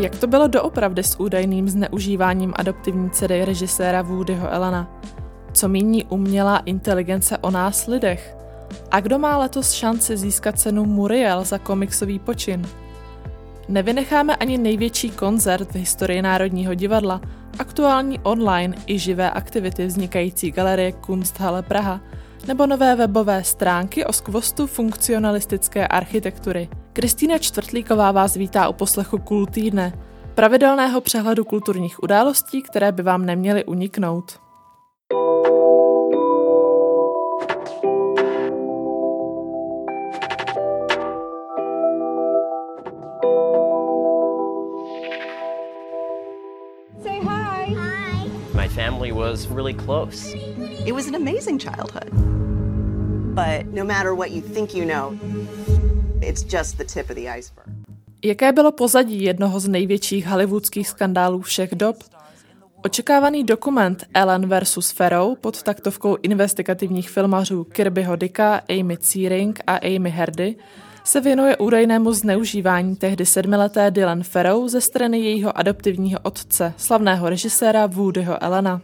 Jak to bylo doopravdy s údajným zneužíváním adoptivní dcery režiséra Woodyho Elena? Co míní umělá inteligence o nás lidech? A kdo má letos šanci získat cenu Muriel za komiksový počin? Nevynecháme ani největší koncert v historii Národního divadla, aktuální online i živé aktivity vznikající galerie Kunsthalle Praha nebo nové webové stránky o skvostu funkcionalistické architektury. Kristýna Čtvrtlíková vás vítá u poslechu Kultýdne, pravidelného přehledu kulturních událostí, které by vám neměly uniknout. family was really close. It was an amazing childhood. But no matter what you think you know, it's just the tip of the iceberg. Jaké bylo pozadí jednoho z největších hollywoodských skandálů všech dob? Očekávaný dokument Ellen vs. Farrow pod taktovkou investigativních filmařů Kirbyho Dicka, Amy Searing a Amy Herdy se věnuje údajnému zneužívání tehdy sedmileté Dylan Farrow ze strany jejího adoptivního otce, slavného režiséra Woodyho Elena.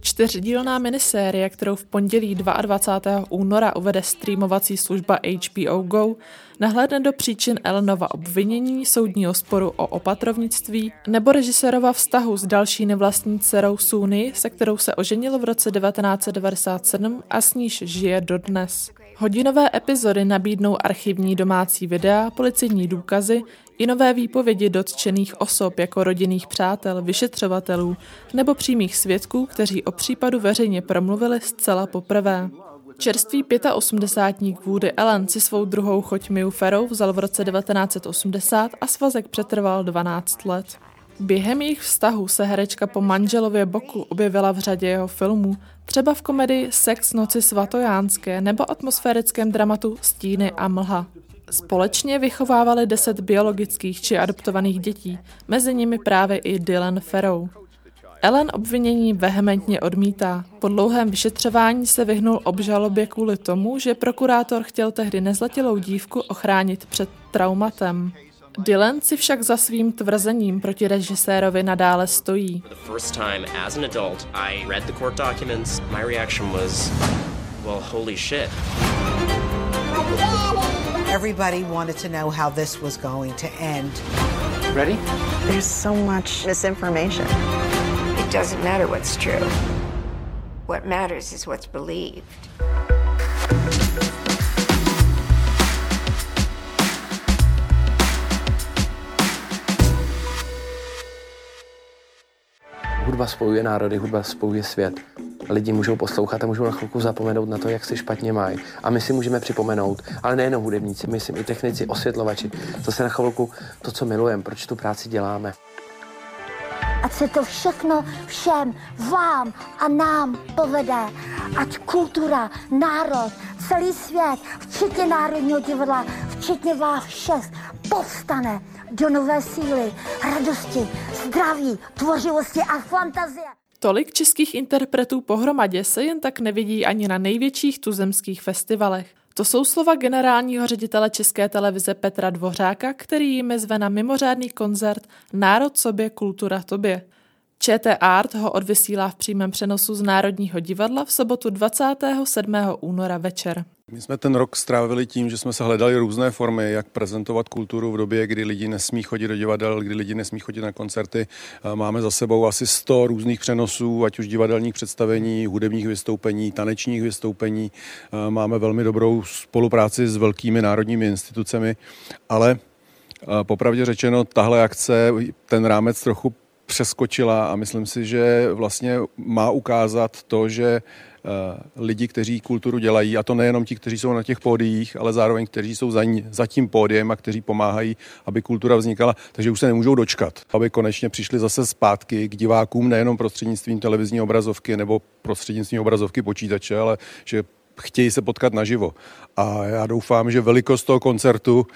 Čtyřdílná minisérie, kterou v pondělí 22. února uvede streamovací služba HBO Go, nahlédne do příčin Ellenova obvinění, soudního sporu o opatrovnictví nebo režisérova vztahu s další nevlastní dcerou Suny, se kterou se oženil v roce 1997 a s níž žije dodnes. Hodinové epizody nabídnou archivní domácí videa, policejní důkazy i nové výpovědi dotčených osob jako rodinných přátel, vyšetřovatelů nebo přímých svědků, kteří o případu veřejně promluvili zcela poprvé. Čerstvý 85 Woody Allen si svou druhou choť Miu Farrow vzal v roce 1980 a svazek přetrval 12 let. Během jejich vztahu se herečka po manželově boku objevila v řadě jeho filmů, třeba v komedii Sex noci svatojánské nebo atmosférickém dramatu Stíny a mlha. Společně vychovávali deset biologických či adoptovaných dětí, mezi nimi právě i Dylan Farrow. Ellen obvinění vehementně odmítá. Po dlouhém vyšetřování se vyhnul obžalobě kvůli tomu, že prokurátor chtěl tehdy nezletilou dívku ochránit před traumatem. Dylan si však za svým tvrzením proti režisérovi nadále stojí. Everybody wanted to know how this was going to end. Ready? There's so much misinformation. Doesn't matter what's true. What matters is what's believed. Hudba spojuje národy, hudba spojuje svět. Lidi můžou poslouchat a můžou na chvilku zapomenout na to, jak se špatně mají. A my si můžeme připomenout, ale nejenom hudebníci, myslím i technici, osvětlovači, zase na chvilku to, co milujeme, proč tu práci děláme. Ať se to všechno všem, vám a nám povede. Ať kultura, národ, celý svět, včetně Národního divadla, včetně vás všech, povstane do nové síly, radosti, zdraví, tvořivosti a fantazie. Tolik českých interpretů pohromadě se jen tak nevidí ani na největších tuzemských festivalech. To jsou slova generálního ředitele České televize Petra Dvořáka, který jim zve na mimořádný koncert Národ sobě, kultura tobě. ČT Art ho odvysílá v přímém přenosu z Národního divadla v sobotu 27. února večer. My jsme ten rok strávili tím, že jsme se hledali různé formy, jak prezentovat kulturu v době, kdy lidi nesmí chodit do divadel, kdy lidi nesmí chodit na koncerty. Máme za sebou asi 100 různých přenosů, ať už divadelních představení, hudebních vystoupení, tanečních vystoupení. Máme velmi dobrou spolupráci s velkými národními institucemi, ale popravdě řečeno, tahle akce ten rámec trochu přeskočila a myslím si, že vlastně má ukázat to, že lidi, kteří kulturu dělají, a to nejenom ti, kteří jsou na těch pódiích, ale zároveň kteří jsou za, ní, za tím pódiem a kteří pomáhají, aby kultura vznikala, takže už se nemůžou dočkat, aby konečně přišli zase zpátky k divákům nejenom prostřednictvím televizní obrazovky nebo prostřednictvím obrazovky počítače, ale že chtějí se potkat naživo. A já doufám, že velikost toho koncertu uh,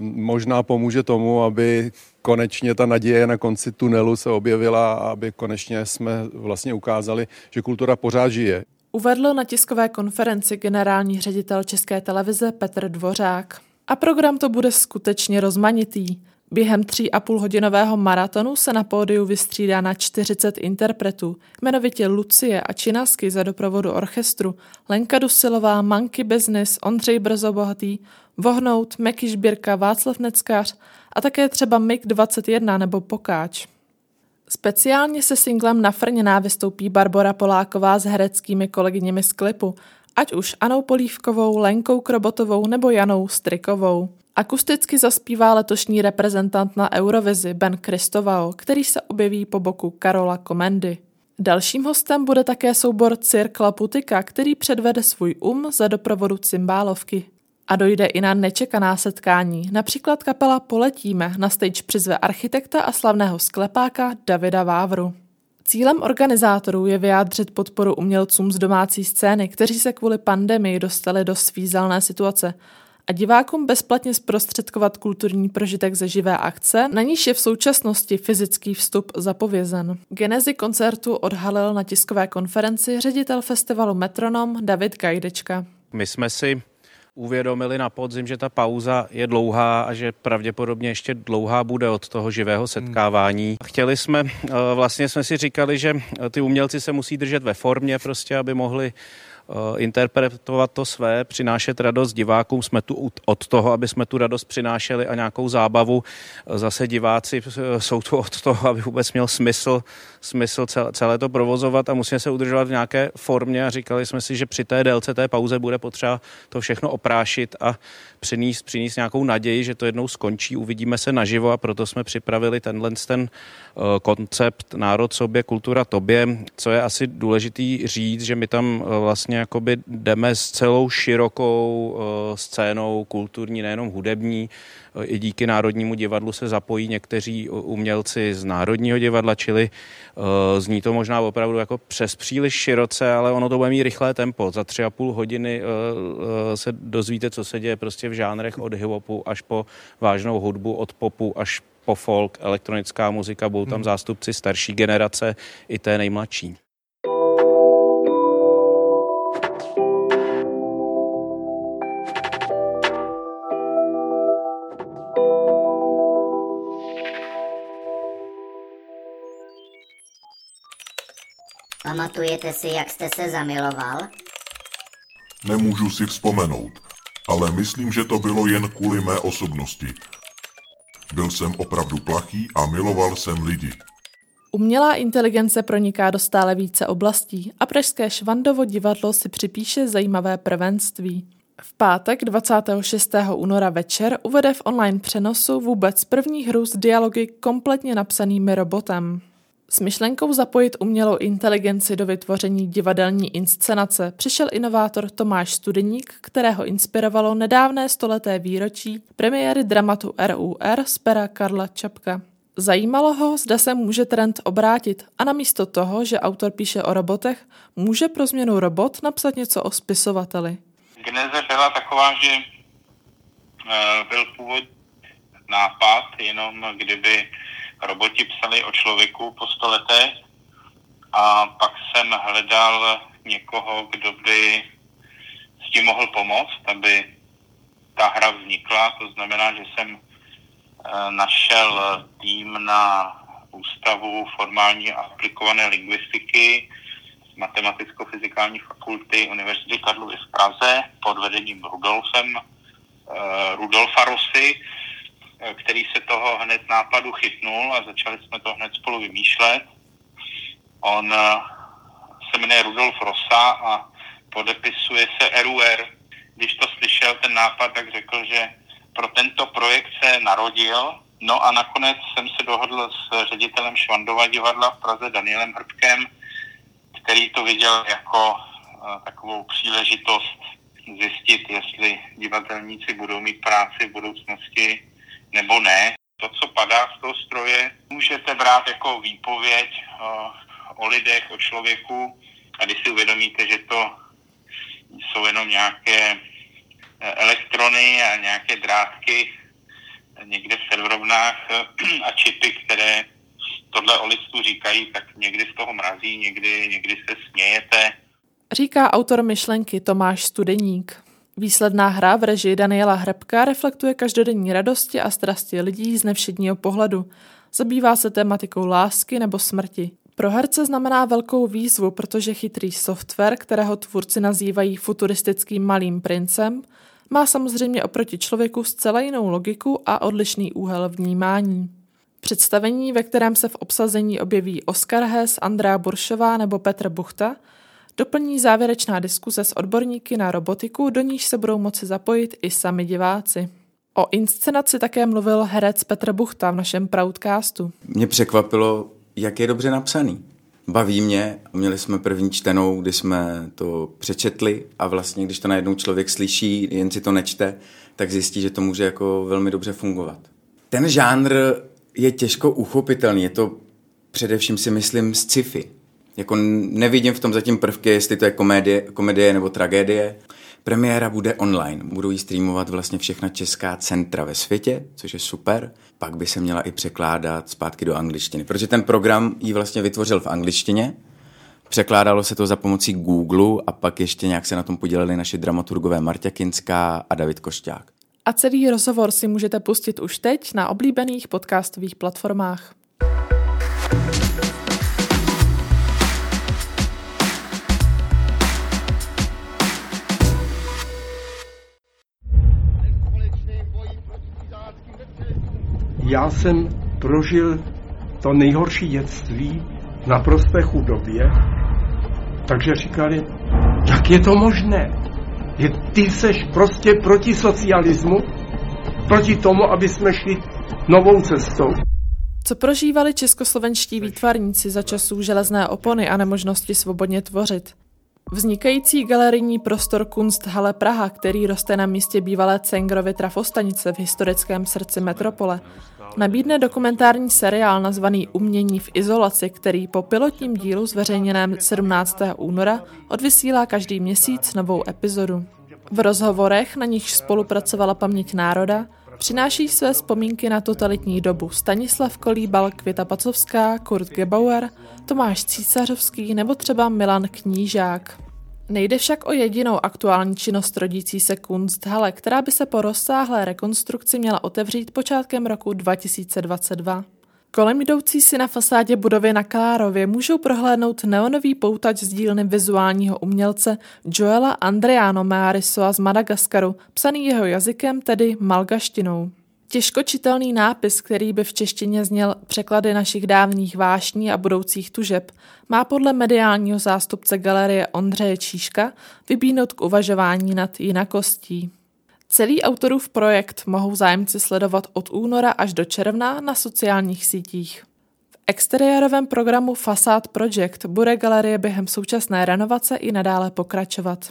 možná pomůže tomu, aby konečně ta naděje na konci tunelu se objevila a aby konečně jsme vlastně ukázali, že kultura pořád žije. Uvedl na tiskové konferenci generální ředitel České televize Petr Dvořák. A program to bude skutečně rozmanitý. Během tří a půl hodinového maratonu se na pódiu vystřídá na 40 interpretů, jmenovitě Lucie a Činasky za doprovodu orchestru, Lenka Dusilová, Manky Business, Ondřej Brzobohatý, Vohnout, Meky Žbírka, Václav Neckář a také třeba MIG 21 nebo Pokáč. Speciálně se singlem Nafrněná vystoupí Barbara Poláková s hereckými kolegyněmi z klipu, ať už Anou Polívkovou, Lenkou Krobotovou nebo Janou Strikovou. Akusticky zaspívá letošní reprezentant na Eurovizi Ben Kristovao, který se objeví po boku Karola Komendy. Dalším hostem bude také soubor Cirkla Putika, který předvede svůj um za doprovodu cymbálovky. A dojde i na nečekaná setkání. Například kapela Poletíme na stage přizve architekta a slavného sklepáka Davida Vávru. Cílem organizátorů je vyjádřit podporu umělcům z domácí scény, kteří se kvůli pandemii dostali do svízelné situace a divákům bezplatně zprostředkovat kulturní prožitek ze živé akce, na níž je v současnosti fyzický vstup zapovězen. Genezi koncertu odhalil na tiskové konferenci ředitel festivalu Metronom David Gajdečka. My jsme si uvědomili na podzim, že ta pauza je dlouhá a že pravděpodobně ještě dlouhá bude od toho živého setkávání. Chtěli jsme, eh, vlastně jsme si říkali, že ty umělci se musí držet ve formě prostě, aby mohli Eh, interpretovat to své, přinášet radost divákům. Jsme tu od toho, aby jsme tu radost přinášeli a nějakou zábavu. Zase diváci eh, jsou tu od toho, aby vůbec měl smysl, smysl celé to provozovat a musíme se udržovat v nějaké formě a říkali jsme si, že při té délce té pauze bude potřeba to všechno oprášit a přinést, přinést nějakou naději, že to jednou skončí, uvidíme se naživo a proto jsme připravili tenhle ten eh, koncept Národ sobě, kultura tobě, co je asi důležitý říct, že my tam vlastně jakoby jdeme s celou širokou uh, scénou kulturní, nejenom hudební. Uh, I díky Národnímu divadlu se zapojí někteří umělci z Národního divadla, čili uh, zní to možná opravdu jako přes příliš široce, ale ono to bude mít rychlé tempo. Za tři a půl hodiny se dozvíte, co se děje prostě v žánrech od hip-hopu až po vážnou hudbu, od popu až po folk, elektronická muzika, budou tam hmm. zástupci starší generace i té nejmladší. Pamatujete si, jak jste se zamiloval? Nemůžu si vzpomenout, ale myslím, že to bylo jen kvůli mé osobnosti. Byl jsem opravdu plachý a miloval jsem lidi. Umělá inteligence proniká do stále více oblastí a Pražské Švandovo divadlo si připíše zajímavé prvenství. V pátek 26. února večer uvede v online přenosu vůbec první hru s dialogy kompletně napsanými robotem. S myšlenkou zapojit umělou inteligenci do vytvoření divadelní inscenace přišel inovátor Tomáš Studeník, kterého inspirovalo nedávné stoleté výročí premiéry dramatu RUR z pera Karla Čapka. Zajímalo ho, zda se může trend obrátit a namísto toho, že autor píše o robotech, může pro změnu robot napsat něco o spisovateli. Geneze byla taková, že eh, byl původ nápad, jenom kdyby roboti psali o člověku po sto letech a pak jsem hledal někoho, kdo by s tím mohl pomoct, aby ta hra vznikla. To znamená, že jsem eh, našel tým na Ústavu formální a aplikované lingvistiky z Matematicko-fyzikální fakulty Univerzity Karlovy v Praze pod vedením Rudolfem, eh, Rudolfa Rosy, který se toho hned nápadu chytnul a začali jsme to hned spolu vymýšlet. On eh, se jmenuje Rudolf Rosa a podepisuje se RUR. Když to slyšel ten nápad, tak řekl, že pro tento projekt se narodil. No a nakonec jsem se dohodl s ředitelem Švandova divadla v Praze Danielem Hrbkem, který to viděl jako eh, takovou příležitost zjistit, jestli divadelníci budou mít práci v budoucnosti nebo ne. To, co padá z toho stroje, můžete brát jako výpověď o, eh, o lidech, o člověku a když si uvědomíte, že to jsou jenom nějaké eh, elektrony a nějaké drátky někde v serverovnách eh, a čipy, které tohle o lidstvu říkají, tak někdy z toho mrazí, někdy, někdy se smějete. Říká autor myšlenky Tomáš Studeník. Výsledná hra v režii Daniela Hrebka reflektuje každodenní radosti a strasti lidí z nevšedního pohledu. Zabývá se tématikou lásky nebo smrti. Pro herce znamená velkou výzvu, protože chytrý software, kterého tvůrci nazývají futuristickým malým princem, má samozřejmě oproti člověku zcela jinou logiku a odlišný úhel vnímání. Představení, ve kterém se v obsazení objeví Oskar Hess, Andrea Buršová nebo Petr Buchta, doplní závěrečná diskuse s odborníky na robotiku, do níž se budou moci zapojit i sami diváci. O inscenaci také mluvil herec Petr Buchta v našem Proudcastu. Mě překvapilo, jak je dobře napsaný. Baví mě, měli jsme první čtenou, kdy jsme to přečetli a vlastně, když to najednou člověk slyší, jen si to nečte, tak zjistí, že to může jako velmi dobře fungovat. Ten žánr je těžko uchopitelný, je to především si myslím sci-fi. Jako nevidím v tom zatím prvky, jestli to je komedie, komedie nebo tragédie. Premiéra bude online, budou ji streamovat vlastně všechna česká centra ve světě, což je super. Pak by se měla i překládat zpátky do angličtiny, protože ten program ji vlastně vytvořil v angličtině, Překládalo se to za pomocí Google a pak ještě nějak se na tom podíleli naši dramaturgové Marta Kinská a David Košťák. A celý rozhovor si můžete pustit už teď na oblíbených podcastových platformách. Já jsem prožil to nejhorší dětství v naprosté chudobě, takže říkali, jak je to možné? Je, ty seš prostě proti socialismu, proti tomu, aby jsme šli novou cestou. Co prožívali českoslovenští výtvarníci za časů železné opony a nemožnosti svobodně tvořit? Vznikající galerijní prostor Kunsthalle Praha, který roste na místě bývalé Cengrovy trafostanice v historickém srdci metropole, nabídne dokumentární seriál nazvaný Umění v izolaci, který po pilotním dílu zveřejněném 17. února odvysílá každý měsíc novou epizodu. V rozhovorech, na nichž spolupracovala paměť národa, přináší své vzpomínky na totalitní dobu Stanislav Kolíbal, Květa Pacovská, Kurt Gebauer, Tomáš Císařovský nebo třeba Milan Knížák. Nejde však o jedinou aktuální činnost rodící se Kunsthalle, která by se po rozsáhlé rekonstrukci měla otevřít počátkem roku 2022. Kolem jdoucí si na fasádě budovy na Klárově můžou prohlédnout neonový poutač z dílny vizuálního umělce Joela Andriano Mearisoa z Madagaskaru, psaný jeho jazykem, tedy malgaštinou. Těžko čitelný nápis, který by v češtině zněl překlady našich dávných vášní a budoucích tužeb, má podle mediálního zástupce galerie Ondřeje Číška vybínout k uvažování nad jinakostí. Celý autorův projekt mohou zájemci sledovat od února až do června na sociálních sítích. V exteriérovém programu Facade Project bude galerie během současné renovace i nadále pokračovat.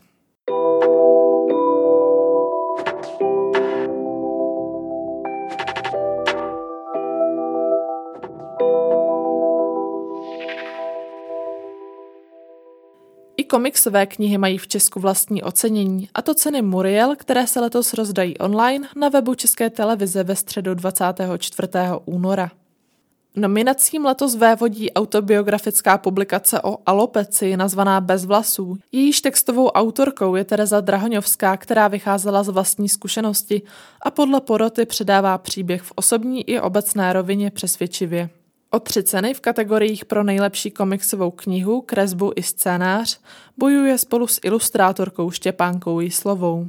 Komiksové knihy mají v Česku vlastní ocenění, a to ceny Muriel, které se letos rozdají online na webu České televize ve středu 24. února. Nominacím letos vévodí autobiografická publikace o alopeci nazvaná Bez vlasů. Jejíž textovou autorkou je Tereza Drahoňovská, která vycházela z vlastní zkušenosti a podle poroty předává příběh v osobní i obecné rovině přesvědčivě. O tři ceny v kategoriích pro nejlepší komiksovou knihu, kresbu i scénář bojuje spolu s ilustrátorkou Štěpánkou Jíslovou.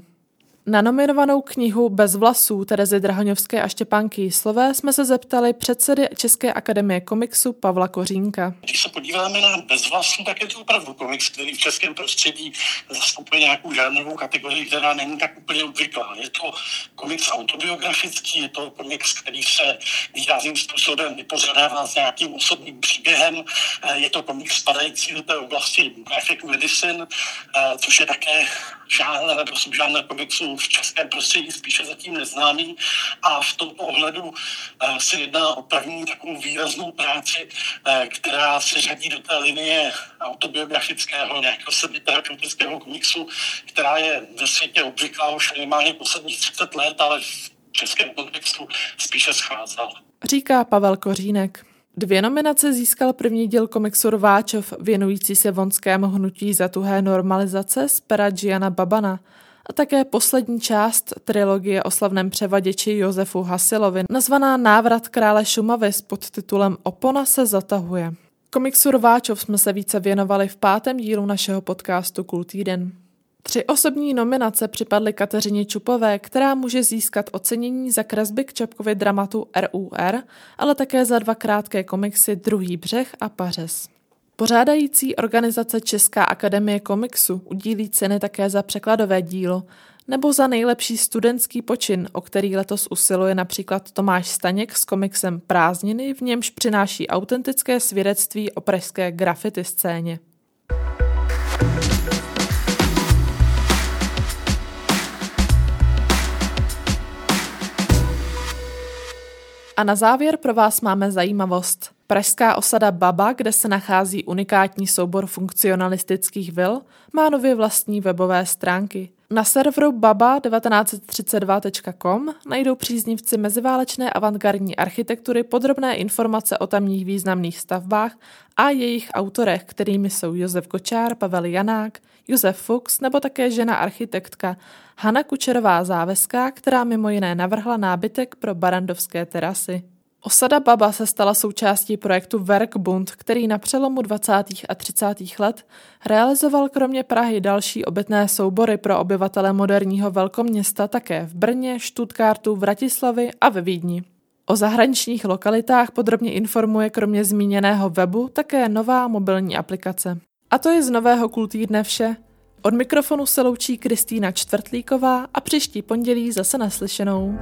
Na nominovanou knihu Bez vlasů Terezy Drahoňovské a Štěpánky Jíslové jsme se zeptali předsedy České akademie komiksu Pavla Kořínka. Když se podíváme na Bez vlasů, tak je to opravdu komiks, který v českém prostředí zastupuje nějakou žánrovou kategorii, která není tak úplně obvyklá. Je to komiks autobiografický, je to komiks, který se výrazným způsobem vypořádává s nějakým osobním příběhem. Je to komiks spadající do té oblasti graphic medicine, což je také žánr subžánr komiksu v českém prostředí spíše zatím neznámý a v tomto ohledu uh, se jedná o první takovou výraznou práci, uh, která se řadí do té linie autobiografického nějakého sebiterapeutického komiksu, která je ve světě obvyklá už minimálně posledních 30 let, ale v českém kontextu spíše scházela. Říká Pavel Kořínek. Dvě nominace získal první díl komiksu Rváčov, věnující se vonskému hnutí za tuhé normalizace z pera Giana Babana a také poslední část trilogie o slavném převaděči Josefu Hasilovi, nazvaná Návrat krále Šumavy s podtitulem Opona se zatahuje. Komiksu Rváčov jsme se více věnovali v pátém dílu našeho podcastu Kultýden. Tři osobní nominace připadly Kateřině Čupové, která může získat ocenění za kresby k Čapkově dramatu RUR, ale také za dva krátké komiksy Druhý břeh a Pařez. Pořádající organizace Česká akademie komiksu udílí ceny také za překladové dílo nebo za nejlepší studentský počin, o který letos usiluje například Tomáš Staněk s komiksem Prázdniny, v němž přináší autentické svědectví o pražské graffiti scéně. A na závěr pro vás máme zajímavost. Pražská osada Baba, kde se nachází unikátní soubor funkcionalistických vil, má nově vlastní webové stránky. Na serveru baba1932.com najdou příznivci meziválečné avantgardní architektury podrobné informace o tamních významných stavbách a jejich autorech, kterými jsou Josef Kočár, Pavel Janák, Josef Fuchs nebo také žena architektka Hana Kučerová Záveská, která mimo jiné navrhla nábytek pro barandovské terasy. Osada Baba se stala součástí projektu Werkbund, který na přelomu 20. a 30. let realizoval kromě Prahy další obytné soubory pro obyvatele moderního velkoměsta také v Brně, Stuttgartu, Vratislavi a ve Vídni. O zahraničních lokalitách podrobně informuje kromě zmíněného webu také nová mobilní aplikace. A to je z nového kultýdne vše. Od mikrofonu se loučí Kristýna Čtvrtlíková a příští pondělí zase naslyšenou.